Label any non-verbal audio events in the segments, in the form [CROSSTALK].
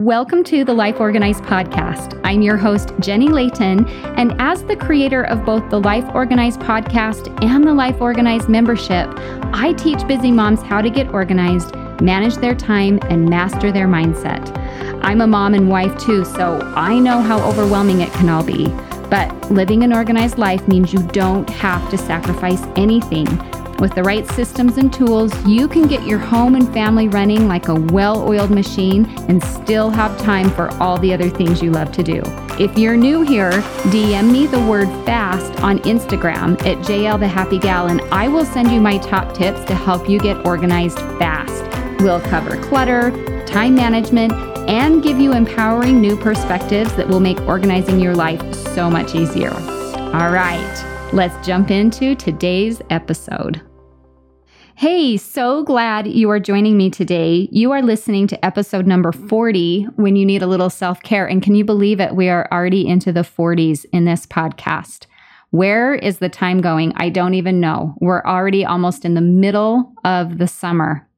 Welcome to the Life Organized podcast. I'm your host, Jenny Layton, and as the creator of both the Life Organized podcast and the Life Organized membership, I teach busy moms how to get organized, manage their time, and master their mindset. I'm a mom and wife too, so I know how overwhelming it can all be. But living an organized life means you don't have to sacrifice anything with the right systems and tools, you can get your home and family running like a well oiled machine and still have time for all the other things you love to do. If you're new here, DM me the word fast on Instagram at JL the Happy Gal, and I will send you my top tips to help you get organized fast. We'll cover clutter, time management, and give you empowering new perspectives that will make organizing your life so much easier. All right. Let's jump into today's episode. Hey, so glad you are joining me today. You are listening to episode number 40 when you need a little self care. And can you believe it? We are already into the 40s in this podcast. Where is the time going? I don't even know. We're already almost in the middle of the summer.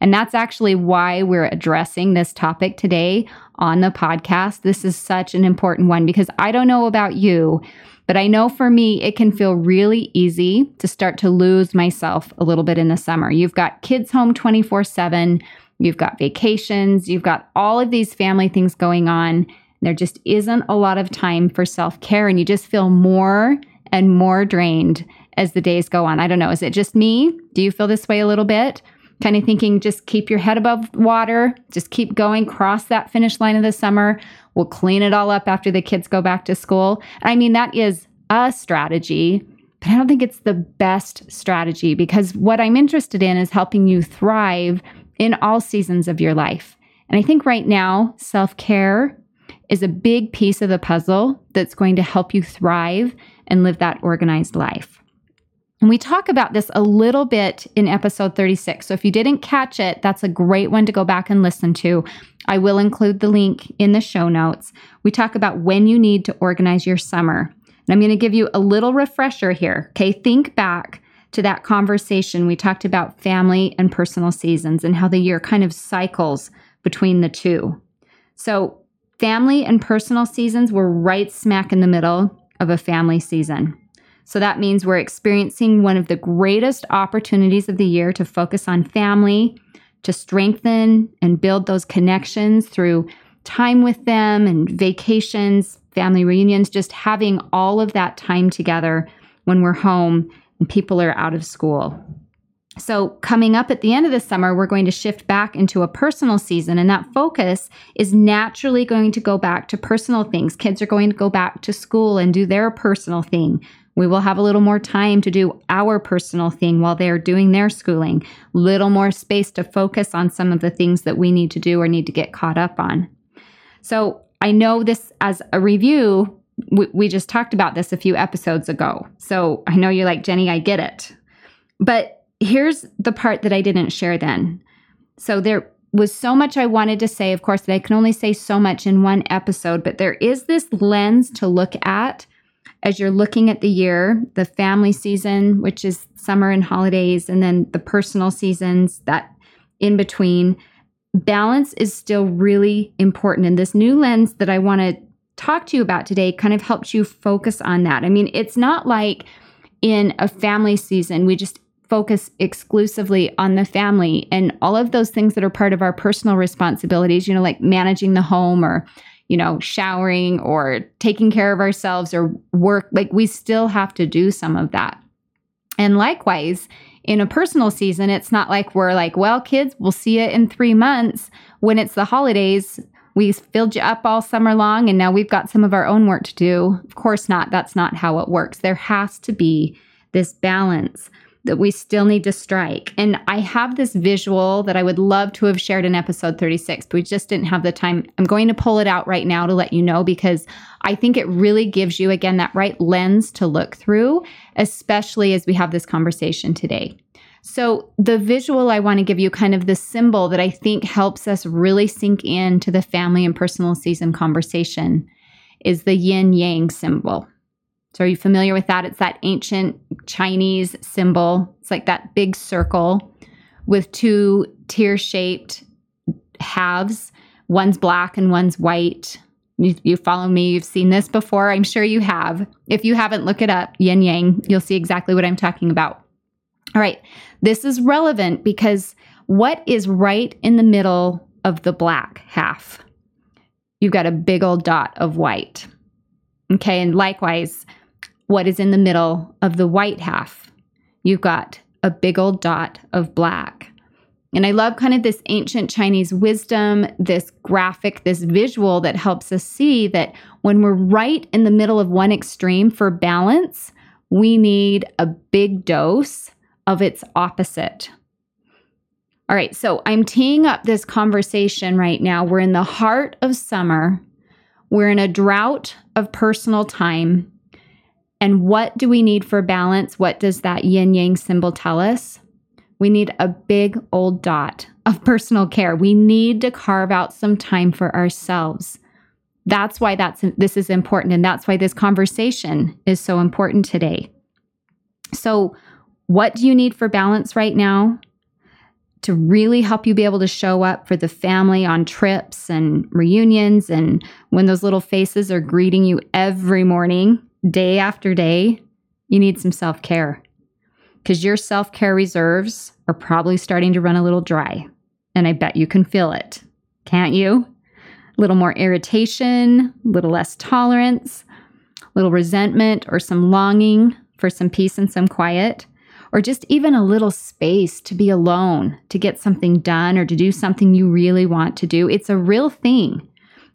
And that's actually why we're addressing this topic today on the podcast. This is such an important one because I don't know about you, but I know for me, it can feel really easy to start to lose myself a little bit in the summer. You've got kids home 24 7, you've got vacations, you've got all of these family things going on. There just isn't a lot of time for self care, and you just feel more and more drained as the days go on. I don't know. Is it just me? Do you feel this way a little bit? Kind of thinking just keep your head above water, just keep going, cross that finish line of the summer. We'll clean it all up after the kids go back to school. I mean, that is a strategy, but I don't think it's the best strategy because what I'm interested in is helping you thrive in all seasons of your life. And I think right now, self care is a big piece of the puzzle that's going to help you thrive and live that organized life. And we talk about this a little bit in episode 36. So if you didn't catch it, that's a great one to go back and listen to. I will include the link in the show notes. We talk about when you need to organize your summer. And I'm going to give you a little refresher here. Okay, think back to that conversation. We talked about family and personal seasons and how the year kind of cycles between the two. So, family and personal seasons were right smack in the middle of a family season. So that means we're experiencing one of the greatest opportunities of the year to focus on family, to strengthen and build those connections through time with them and vacations, family reunions, just having all of that time together when we're home and people are out of school. So, coming up at the end of the summer, we're going to shift back into a personal season, and that focus is naturally going to go back to personal things. Kids are going to go back to school and do their personal thing. We will have a little more time to do our personal thing while they're doing their schooling, little more space to focus on some of the things that we need to do or need to get caught up on. So I know this as a review, we, we just talked about this a few episodes ago. So I know you're like, Jenny, I get it. But here's the part that I didn't share then. So there was so much I wanted to say, of course, that I can only say so much in one episode, but there is this lens to look at as you're looking at the year, the family season, which is summer and holidays, and then the personal seasons that in between, balance is still really important. And this new lens that I want to talk to you about today kind of helps you focus on that. I mean, it's not like in a family season, we just focus exclusively on the family and all of those things that are part of our personal responsibilities, you know, like managing the home or you know, showering or taking care of ourselves or work. Like we still have to do some of that. And likewise, in a personal season, it's not like we're like, well, kids, we'll see you in three months. When it's the holidays, we filled you up all summer long and now we've got some of our own work to do. Of course not. That's not how it works. There has to be this balance that we still need to strike. And I have this visual that I would love to have shared in episode 36, but we just didn't have the time. I'm going to pull it out right now to let you know because I think it really gives you, again, that right lens to look through, especially as we have this conversation today. So, the visual I want to give you, kind of the symbol that I think helps us really sink into the family and personal season conversation, is the yin yang symbol. So, are you familiar with that? It's that ancient Chinese symbol. It's like that big circle with two tear shaped halves One's black and one's white. You, you, follow me, you've seen this before. I'm sure you have. If you haven't, look it up yin yang. You'll see exactly what I'm talking about. All right, this is relevant because what is right in the middle of the black half? You've got a big old dot of white. Okay, and likewise, what is in the middle of the white half? You've got a big old dot of black. And I love kind of this ancient Chinese wisdom, this graphic, this visual that helps us see that when we're right in the middle of one extreme for balance, we need a big dose of its opposite. All right, so I'm teeing up this conversation right now. We're in the heart of summer, we're in a drought of personal time. And what do we need for balance? What does that yin yang symbol tell us? We need a big old dot of personal care. We need to carve out some time for ourselves. That's why that's this is important and that's why this conversation is so important today. So, what do you need for balance right now? To really help you be able to show up for the family on trips and reunions and when those little faces are greeting you every morning, day after day, you need some self care because your self care reserves are probably starting to run a little dry. And I bet you can feel it, can't you? A little more irritation, a little less tolerance, a little resentment, or some longing for some peace and some quiet, or just even a little space to be alone, to get something done, or to do something you really want to do. It's a real thing.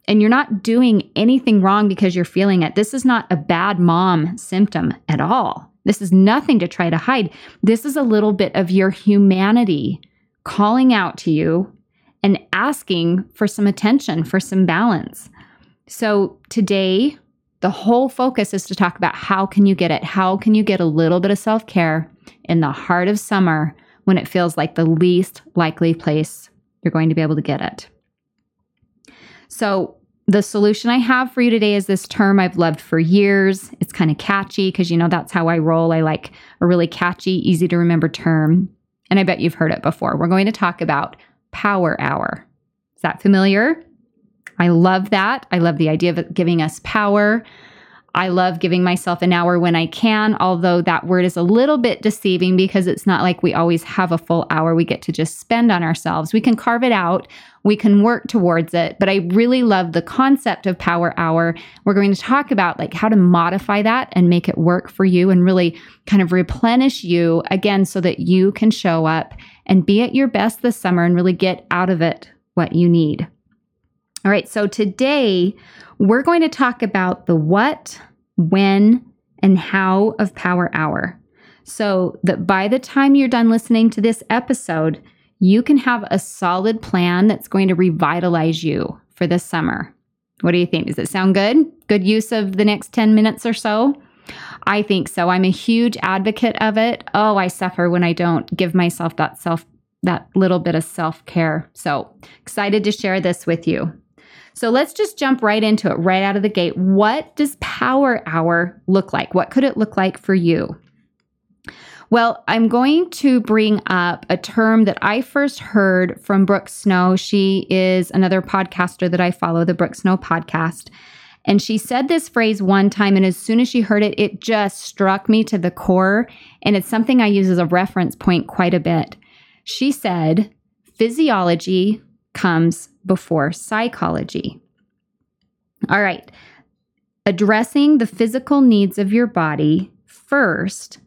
And you're not doing anything wrong because you're feeling it. This is not a bad mom symptom at all. This is nothing to try to hide. This is a little bit of your humanity calling out to you and asking for some attention, for some balance. So today, the whole focus is to talk about how can you get it? How can you get a little bit of self-care in the heart of summer when it feels like the least likely place you're going to be able to get it? So, the solution I have for you today is this term I've loved for years. It's kind of catchy because you know that's how I roll. I like a really catchy, easy to remember term. And I bet you've heard it before. We're going to talk about power hour. Is that familiar? I love that. I love the idea of giving us power. I love giving myself an hour when I can, although that word is a little bit deceiving because it's not like we always have a full hour we get to just spend on ourselves. We can carve it out, we can work towards it, but I really love the concept of power hour. We're going to talk about like how to modify that and make it work for you and really kind of replenish you again so that you can show up and be at your best this summer and really get out of it what you need. All right, so today we're going to talk about the what, when, and how of Power Hour. So that by the time you're done listening to this episode, you can have a solid plan that's going to revitalize you for this summer. What do you think? Does it sound good? Good use of the next 10 minutes or so? I think so. I'm a huge advocate of it. Oh, I suffer when I don't give myself that self that little bit of self-care. So, excited to share this with you. So let's just jump right into it, right out of the gate. What does Power Hour look like? What could it look like for you? Well, I'm going to bring up a term that I first heard from Brooke Snow. She is another podcaster that I follow, the Brooke Snow podcast. And she said this phrase one time, and as soon as she heard it, it just struck me to the core. And it's something I use as a reference point quite a bit. She said, Physiology comes before psychology. All right. Addressing the physical needs of your body first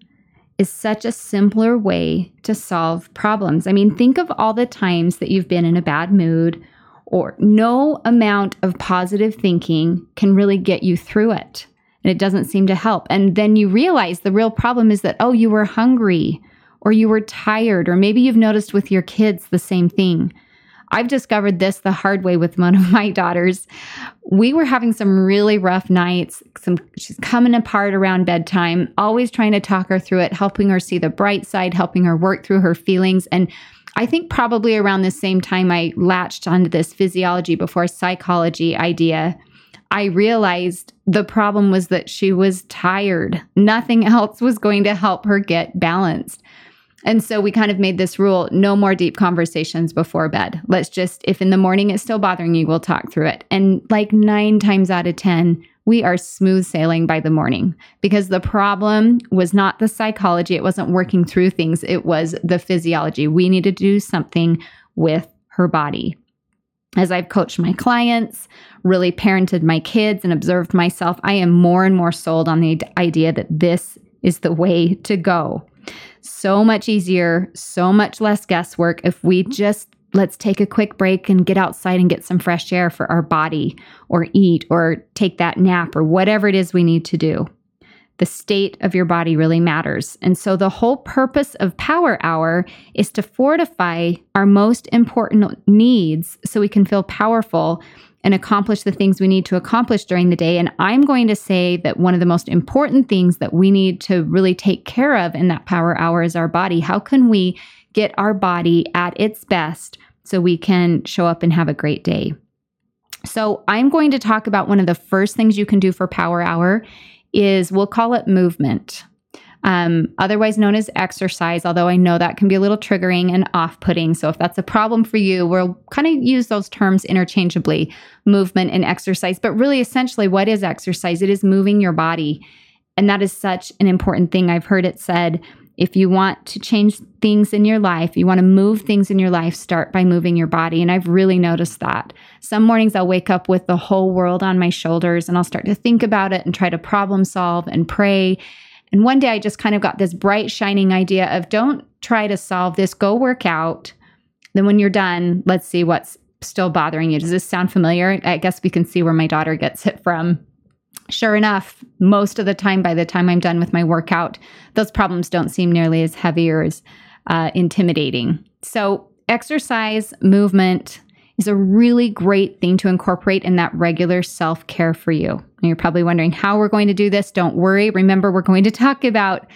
is such a simpler way to solve problems. I mean, think of all the times that you've been in a bad mood, or no amount of positive thinking can really get you through it. And it doesn't seem to help. And then you realize the real problem is that, oh, you were hungry, or you were tired, or maybe you've noticed with your kids the same thing. I've discovered this the hard way with one of [LAUGHS] my daughters. We were having some really rough nights. Some she's coming apart around bedtime, always trying to talk her through it, helping her see the bright side, helping her work through her feelings and I think probably around the same time I latched onto this physiology before psychology idea. I realized the problem was that she was tired. Nothing else was going to help her get balanced. And so we kind of made this rule no more deep conversations before bed. Let's just, if in the morning it's still bothering you, we'll talk through it. And like nine times out of 10, we are smooth sailing by the morning because the problem was not the psychology. It wasn't working through things, it was the physiology. We need to do something with her body. As I've coached my clients, really parented my kids, and observed myself, I am more and more sold on the idea that this is the way to go. So much easier, so much less guesswork if we mm-hmm. just let's take a quick break and get outside and get some fresh air for our body, or eat, or take that nap, or whatever it is we need to do. The state of your body really matters. And so, the whole purpose of Power Hour is to fortify our most important needs so we can feel powerful and accomplish the things we need to accomplish during the day. And I'm going to say that one of the most important things that we need to really take care of in that Power Hour is our body. How can we get our body at its best so we can show up and have a great day. So, I'm going to talk about one of the first things you can do for Power Hour is we'll call it movement. Um, otherwise known as exercise, although I know that can be a little triggering and off putting. So, if that's a problem for you, we'll kind of use those terms interchangeably movement and exercise. But really, essentially, what is exercise? It is moving your body. And that is such an important thing. I've heard it said if you want to change things in your life, you want to move things in your life, start by moving your body. And I've really noticed that. Some mornings I'll wake up with the whole world on my shoulders and I'll start to think about it and try to problem solve and pray. And one day I just kind of got this bright, shining idea of don't try to solve this, go work out. Then when you're done, let's see what's still bothering you. Does this sound familiar? I guess we can see where my daughter gets it from sure enough, most of the time, by the time I'm done with my workout, those problems don't seem nearly as heavy or as uh, intimidating. So, exercise, movement is a really great thing to incorporate in that regular self care for you. And you're probably wondering how we're going to do this. Don't worry. Remember, we're going to talk about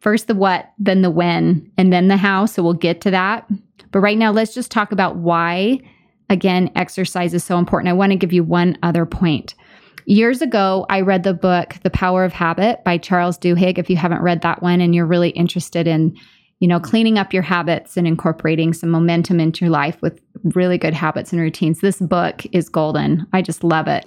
first the what, then the when, and then the how. So, we'll get to that. But right now, let's just talk about why, again, exercise is so important. I want to give you one other point. Years ago, I read the book The Power of Habit by Charles Duhigg. If you haven't read that one and you're really interested in, you know, cleaning up your habits and incorporating some momentum into your life with really good habits and routines, this book is golden. I just love it.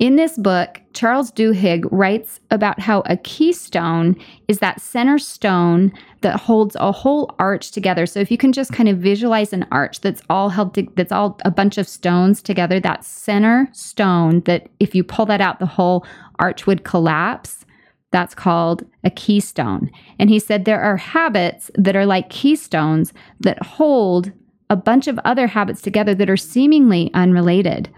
In this book, Charles Duhigg writes about how a keystone is that center stone that holds a whole arch together. So if you can just kind of visualize an arch that's all held to, that's all a bunch of stones together, that center stone that if you pull that out the whole arch would collapse. That's called a keystone. And he said there are habits that are like keystones that hold a bunch of other habits together that are seemingly unrelated.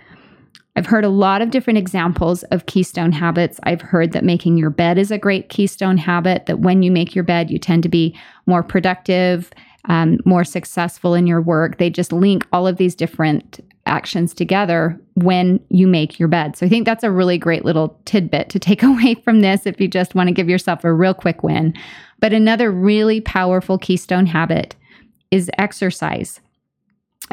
I've heard a lot of different examples of keystone habits. I've heard that making your bed is a great keystone habit, that when you make your bed, you tend to be more productive, um, more successful in your work. They just link all of these different actions together when you make your bed. So I think that's a really great little tidbit to take [LAUGHS] away from this if you just want to give yourself a real quick win. But another really powerful keystone habit is exercise.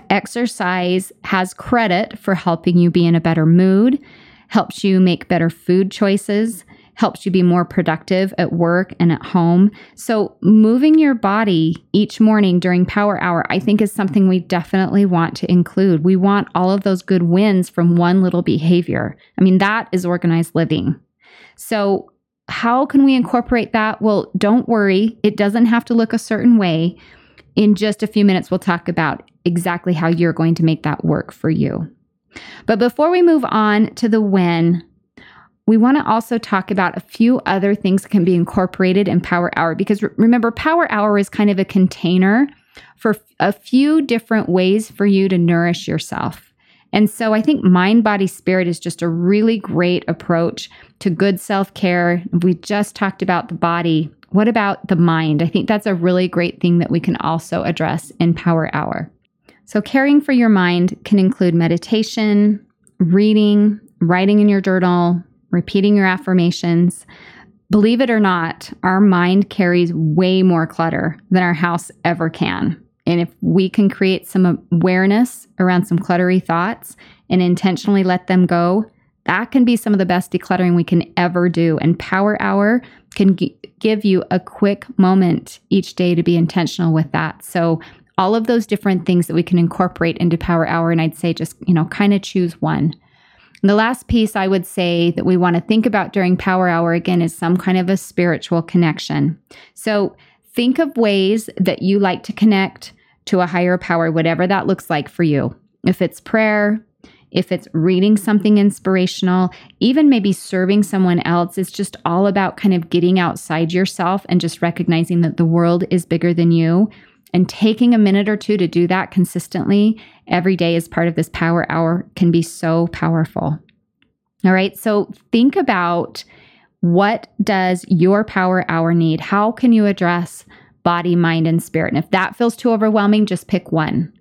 Exercise has credit for helping you be in a better mood, helps you make better food choices, helps you be more productive at work and at home. So, moving your body each morning during power hour, I think, is something we definitely want to include. We want all of those good wins from one little behavior. I mean, that is organized living. So, how can we incorporate that? Well, don't worry, it doesn't have to look a certain way. In just a few minutes, we'll talk about exactly how you're going to make that work for you. But before we move on to the when, we want to also talk about a few other things that can be incorporated in Power Hour because remember, Power Hour is kind of a container for a few different ways for you to nourish yourself. And so I think mind, body, spirit is just a really great approach to good self care. We just talked about the body. What about the mind? I think that's a really great thing that we can also address in Power Hour. So, caring for your mind can include meditation, reading, writing in your journal, repeating your affirmations. Believe it or not, our mind carries way more clutter than our house ever can. And if we can create some awareness around some cluttery thoughts and intentionally let them go, That can be some of the best decluttering we can ever do. And Power Hour can g- give you a quick moment each day to be intentional with that. So, all of those different things that we can incorporate into Power Hour. And I'd say just, you know, kind of choose one. And the last piece I would say that we want to think about during Power Hour again is some kind of a spiritual connection. So, think of ways that you like to connect to a higher power, whatever that looks like for you. If it's prayer, if it's reading something inspirational, even maybe serving someone else, it's just all about kind of getting outside yourself and just recognizing that the world is bigger than you. And taking a minute or two to do that consistently every day as part of this power hour can be so powerful. All right, so think about what does your power hour need? How can you address body, mind, and spirit? And if that feels too overwhelming, just pick one.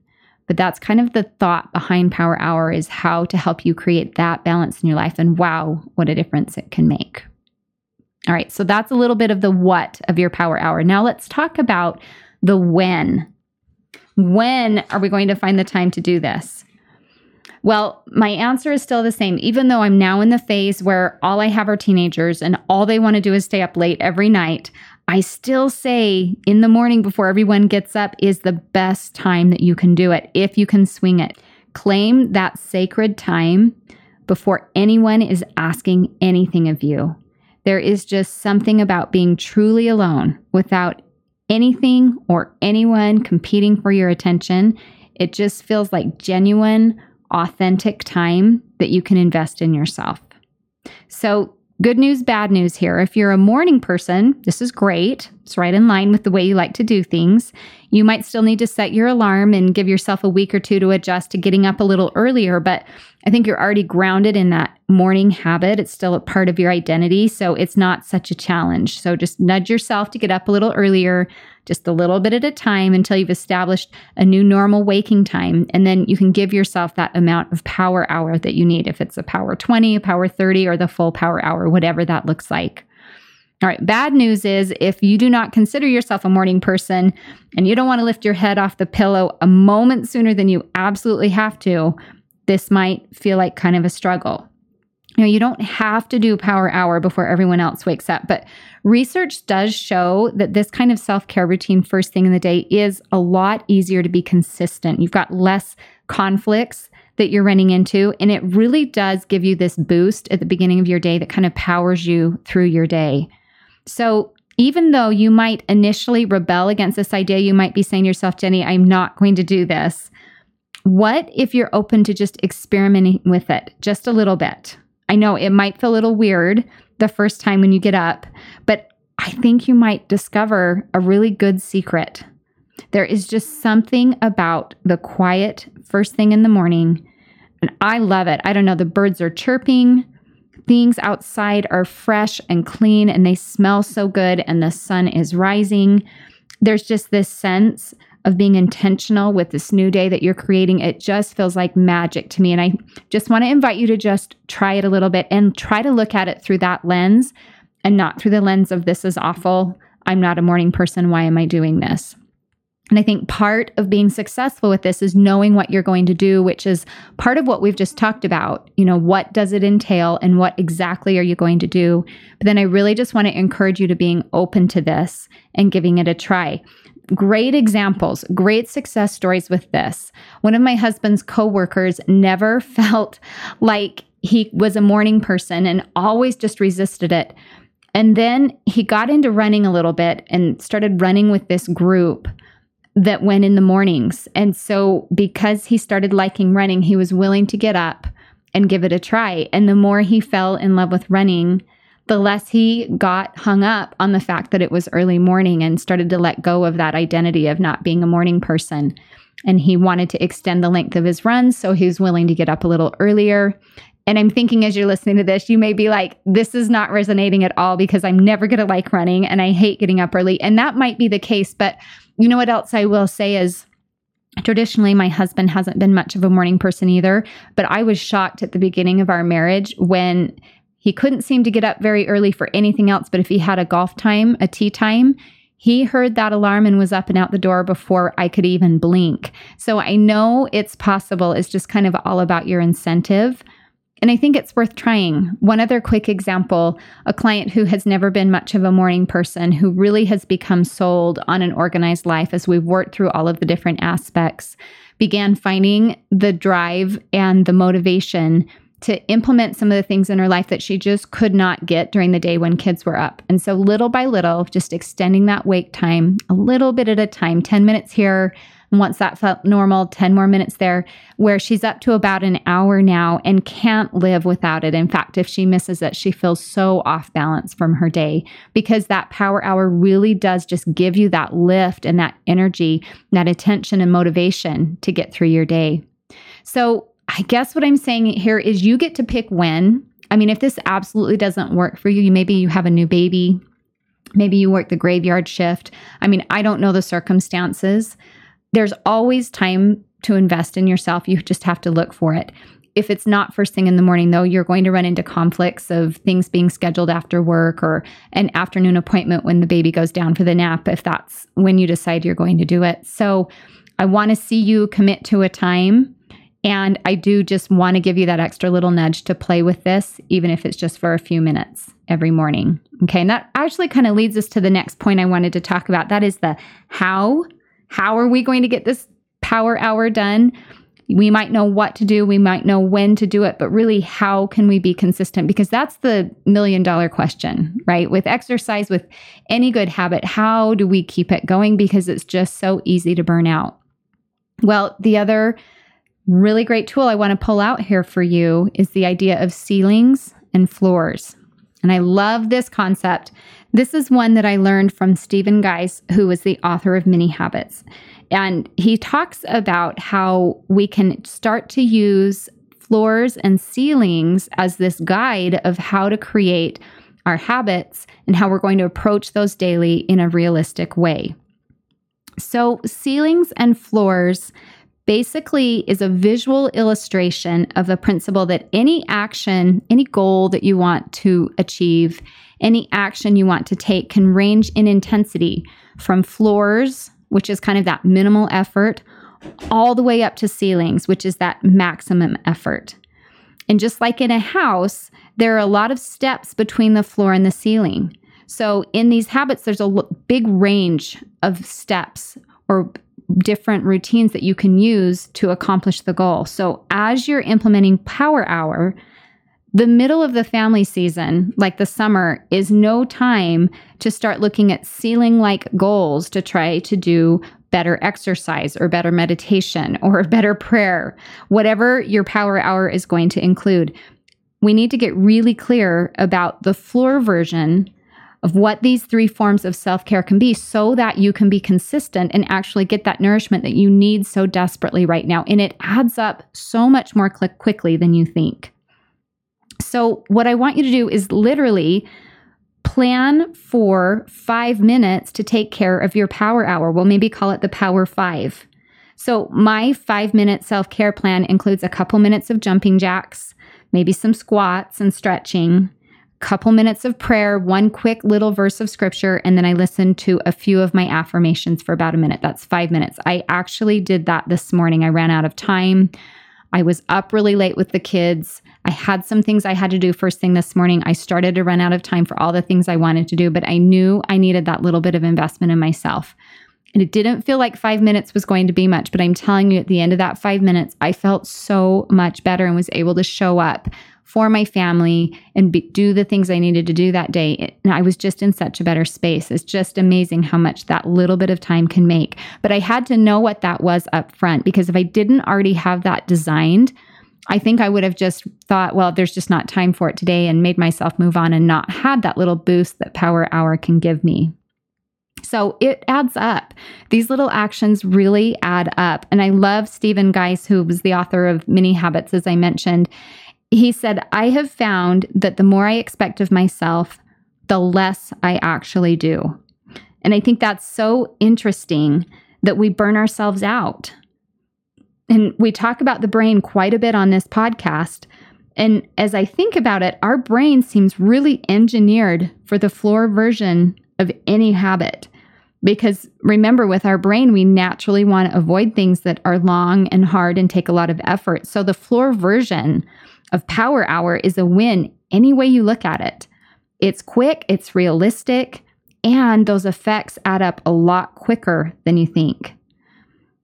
But that's kind of the thought behind Power Hour is how to help you create that balance in your life. And wow, what a difference it can make. All right, so that's a little bit of the what of your Power Hour. Now let's talk about the when. When are we going to find the time to do this? Well, my answer is still the same. Even though I'm now in the phase where all I have are teenagers and all they want to do is stay up late every night, I still say in the morning before everyone gets up is the best time that you can do it if you can swing it. Claim that sacred time before anyone is asking anything of you. There is just something about being truly alone without anything or anyone competing for your attention. It just feels like genuine, authentic time that you can invest in yourself. So, Good news, bad news here. If you're a morning person, this is great. It's right in line with the way you like to do things. You might still need to set your alarm and give yourself a week or two to adjust to getting up a little earlier, but I think you're already grounded in that morning habit. It's still a part of your identity, so it's not such a challenge. So just nudge yourself to get up a little earlier, just a little bit at a time until you've established a new normal waking time. And then you can give yourself that amount of power hour that you need, if it's a power 20, a power 30, or the full power hour, whatever that looks like. All right, bad news is if you do not consider yourself a morning person and you don't want to lift your head off the pillow a moment sooner than you absolutely have to, this might feel like kind of a struggle. You know, you don't have to do power hour before everyone else wakes up, but research does show that this kind of self care routine first thing in the day is a lot easier to be consistent. You've got less conflicts that you're running into, and it really does give you this boost at the beginning of your day that kind of powers you through your day. So, even though you might initially rebel against this idea, you might be saying to yourself, Jenny, I'm not going to do this. What if you're open to just experimenting with it just a little bit? I know it might feel a little weird the first time when you get up, but I think you might discover a really good secret. There is just something about the quiet first thing in the morning, and I love it. I don't know, the birds are chirping, things outside are fresh and clean, and they smell so good, and the sun is rising. There's just this sense of being intentional with this new day that you're creating, it just feels like magic to me. And I just want to invite you to just try it a little bit and try to look at it through that lens and not through the lens of this is awful. I'm not a morning person. Why am I doing this? And I think part of being successful with this is knowing what you're going to do, which is part of what we've just talked about. You know, what does it entail and what exactly are you going to do? But then I really just want to encourage you to being open to this and giving it a try great examples, great success stories with this. One of my husband's coworkers never [LAUGHS] felt like he was a morning person and always just resisted it. And then he got into running a little bit and started running with this group that went in the mornings. And so, because he started liking running, he was willing to get up and give it a try. And the more he fell in love with running, the less he got hung up on the fact that it was early morning and started to let go of that identity of not being a morning person. And he wanted to extend the length of his runs, so he was willing to get up a little earlier. And I'm thinking as you're listening to this, you may be like, this is not resonating at all because I'm never going to like running and I hate getting up early. And that might be the case. But you know what else I will say is, Traditionally, my husband hasn't been much of a morning person either, but I was shocked at the beginning of our marriage when he couldn't seem to get up very early for anything else, but if he had a golf time, a tee time, he heard that alarm and was up and out the door before I could even blink. So I know it's possible. It's just kind of all about your incentive. And I think it's worth trying. One other quick example a client who has never been much of a morning person who really has become sold on an organized life as we've worked through all of the different aspects, began finding the drive and the motivation to implement some of the things in her life that she just could not get during the day when kids were up. And so, little by little, just extending that wake time a little bit at a time 10 minutes here. Once that felt normal, 10 more minutes there, where she's up to about an hour now and can't live without it. In fact, if she misses it, she feels so off balance from her day because that power hour really does just give you that lift and that energy, that attention and motivation to get through your day. So, I guess what I'm saying here is you get to pick when. I mean, if this absolutely doesn't work for you, maybe you have a new baby, maybe you work the graveyard shift. I mean, I don't know the circumstances. There's always time to invest in yourself. You just have to look for it. If it's not first thing in the morning, though, you're going to run into conflicts of things being scheduled after work or an afternoon appointment when the baby goes down for the nap, if that's when you decide you're going to do it. So I want to see you commit to a time and I do just want to give you that extra little nudge to play with this, even if it's just for a few minutes every morning. Okay. And that actually kind of leads us to the next point I wanted to talk about. That is the how. How are we going to get this power hour done? We might know what to do, we might know when to do it, but really, how can we be consistent? Because that's the million dollar question, right? With exercise, with any good habit, how do we keep it going? Because it's just so easy to burn out. Well, the other really great tool I want to pull out here for you is the idea of ceilings and floors. And I love this concept. This is one that I learned from Stephen Guise, who was the author of Mini Habits. And he talks about how we can start to use floors and ceilings as this guide of how to create our habits and how we're going to approach those daily in a realistic way. So, ceilings and floors basically is a visual illustration of the principle that any action, any goal that you want to achieve, any action you want to take can range in intensity from floors, which is kind of that minimal effort, all the way up to ceilings, which is that maximum effort. And just like in a house, there are a lot of steps between the floor and the ceiling. So in these habits, there's a big range of steps or different routines that you can use to accomplish the goal. So, as you're implementing Power Hour, the middle of the family season, like the summer, is no time to start looking at ceiling like goals to try to do better exercise or better meditation or [LAUGHS] better prayer, whatever your power hour is going to include. We need to get really clear about the floor version of what these three forms of self care can be so that you can be consistent and actually get that nourishment that you need so desperately right now. And it adds up so much more quickly than you think. So, what I want you to do is literally plan for five minutes to take care of your power hour. We'll maybe call it the power five. So, my five minute self care plan includes a couple minutes of jumping jacks, maybe some squats and stretching, couple minutes of prayer, one quick little verse of scripture, and then I listened to a few of my affirmations for about a minute. That's five minutes. I actually did that this morning. I ran out of time. I was up really late with the kids. I had some things I had to do first thing this morning. I started to run out of time for all the things I wanted to do, but I knew I needed that little bit of investment in myself. And it didn't feel like five minutes was going to be much, but I'm telling you, at the end of that five minutes, I felt so much better and was able to show up for my family and be, do the things I needed to do that day. And I was just in such a better space. It's just amazing how much that little bit of time can make. But I had to know what that was up front because if I didn't already have that designed, I think I would have just thought, well, there's just not time for it today and made myself move on and not had that little boost that Power Hour can give me. So it adds up. These little actions really add up. And I love Stephen Guise, who was the author of Mini Habits, as I mentioned he said, I have found that the more I expect of myself, the less I actually do. And I think that's so interesting that we burn ourselves out. And we talk about the brain quite a bit on this podcast. And as I think about it, our brain seems really engineered for the floor version of any habit. Because remember, with our brain, we naturally want to avoid things that are long and hard and take a lot of effort. So the floor version of Power Hour is a win any way you look at it. It's quick, it's realistic, and those effects add up a lot quicker than you think.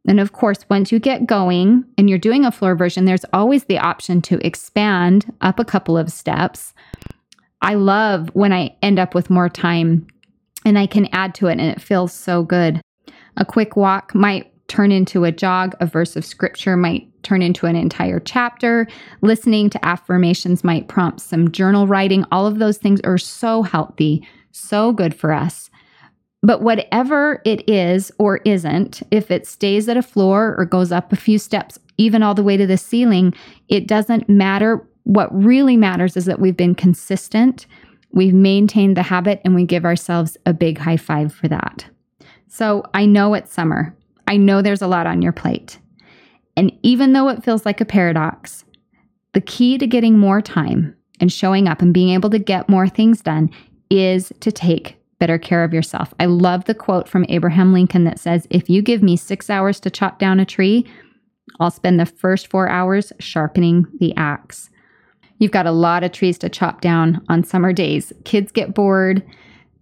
And of course, once you get going and you're doing a floor version, there's always the option to expand up a couple of steps. I love when I end up with more time and I can add to it and it feels so good. A quick walk might turn into a jog, a verse of scripture might turn into an entire chapter. Listening to affirmations might prompt some journal writing. All of those things are so healthy, so good for us. But whatever it is or isn't, if it stays at a floor or goes up a few steps, even all the way to the ceiling, it doesn't matter. What really matters is that we've been consistent, we've maintained the habit, and we give ourselves a big high five for that. So I know it's summer. I know there's a lot on your plate. And even though it feels like a paradox, the key to getting more time and showing up and being able to get more things done is to take better care of yourself. I love the quote from Abraham Lincoln that says, If you give me six hours to chop down a tree, I'll spend the first four hours sharpening the axe. You've got a lot of trees to chop down on summer days. Kids get bored,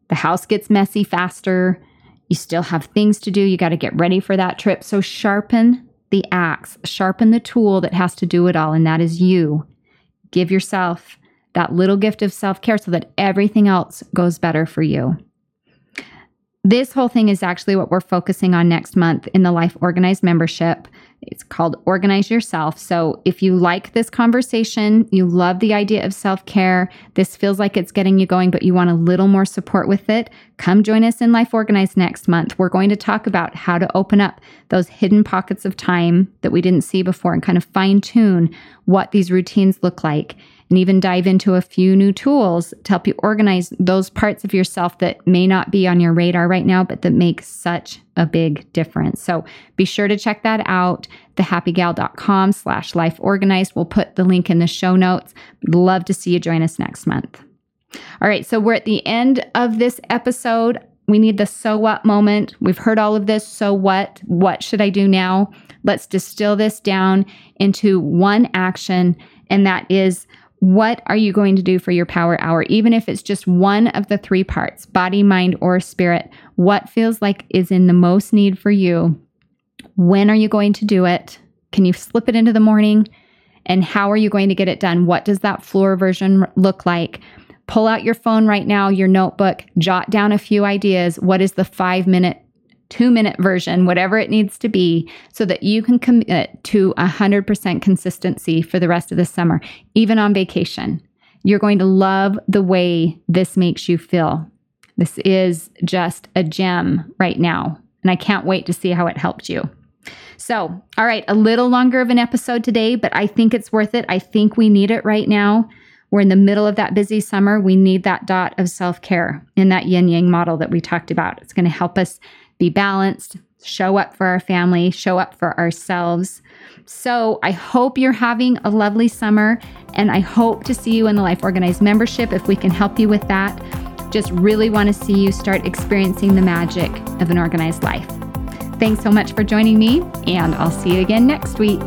the house gets messy faster. You still have things to do. You got to get ready for that trip. So sharpen the axe, sharpen the tool that has to do it all, and that is you. Give yourself that little gift of self care so that everything else goes better for you. This whole thing is actually what we're focusing on next month in the Life Organized membership. It's called Organize Yourself. So, if you like this conversation, you love the idea of self care, this feels like it's getting you going, but you want a little more support with it, come join us in Life Organized next month. We're going to talk about how to open up those hidden pockets of time that we didn't see before and kind of fine tune what these routines look like and even dive into a few new tools to help you organize those parts of yourself that may not be on your radar right now, but that make such a big difference. So be sure to check that out. Thehappygal.com slash life organized. We'll put the link in the show notes. love to see you join us next month. All right, so we're at the end of this episode. We need the so what moment. We've heard all of this. So what? What should I do now? Let's distill this down into one action, and that is what are you going to do for your power hour? Even if it's just one of the three parts body, mind, or spirit, what feels like is in the most need for you? When are you going to do it? Can you slip it into the morning? And how are you going to get it done? What does that floor version look like? Pull out your phone right now, your notebook, jot down a few ideas. What is the five minute two minute version, whatever it needs to be, so that you can commit to 100% consistency for the rest of the summer, even on vacation. You're going to love the way this makes you feel. This is just a gem right now, and I can't wait to see how it helped you. So, all right, a little longer of an episode today, but I think it's worth it. I think we need it right now. We're in the middle of that busy summer. We need that dot of self care in that yin yang model that we talked about. It's going to help us be balanced, show up for our family, show up for ourselves. So I hope you're having a lovely summer, and I hope to see you in the Life Organized membership if we can help you with that. Just really want to see you start experiencing the magic of an organized life. Thanks so much for joining me, and I'll see you again next week.